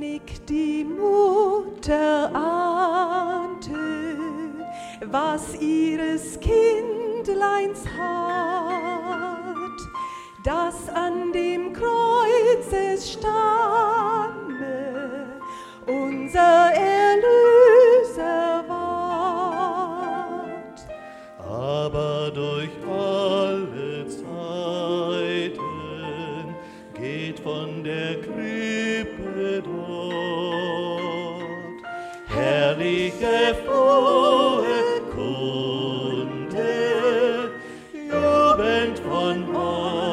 wenig die Mutter ahnte, was ihres Kindleins hat, das an dem Kreuze stamme, unser Erlöser ward. Aber durch alle Zeiten geht von der Krise bedroht. Herrliche, frohe Kunde, Jugend von Ort.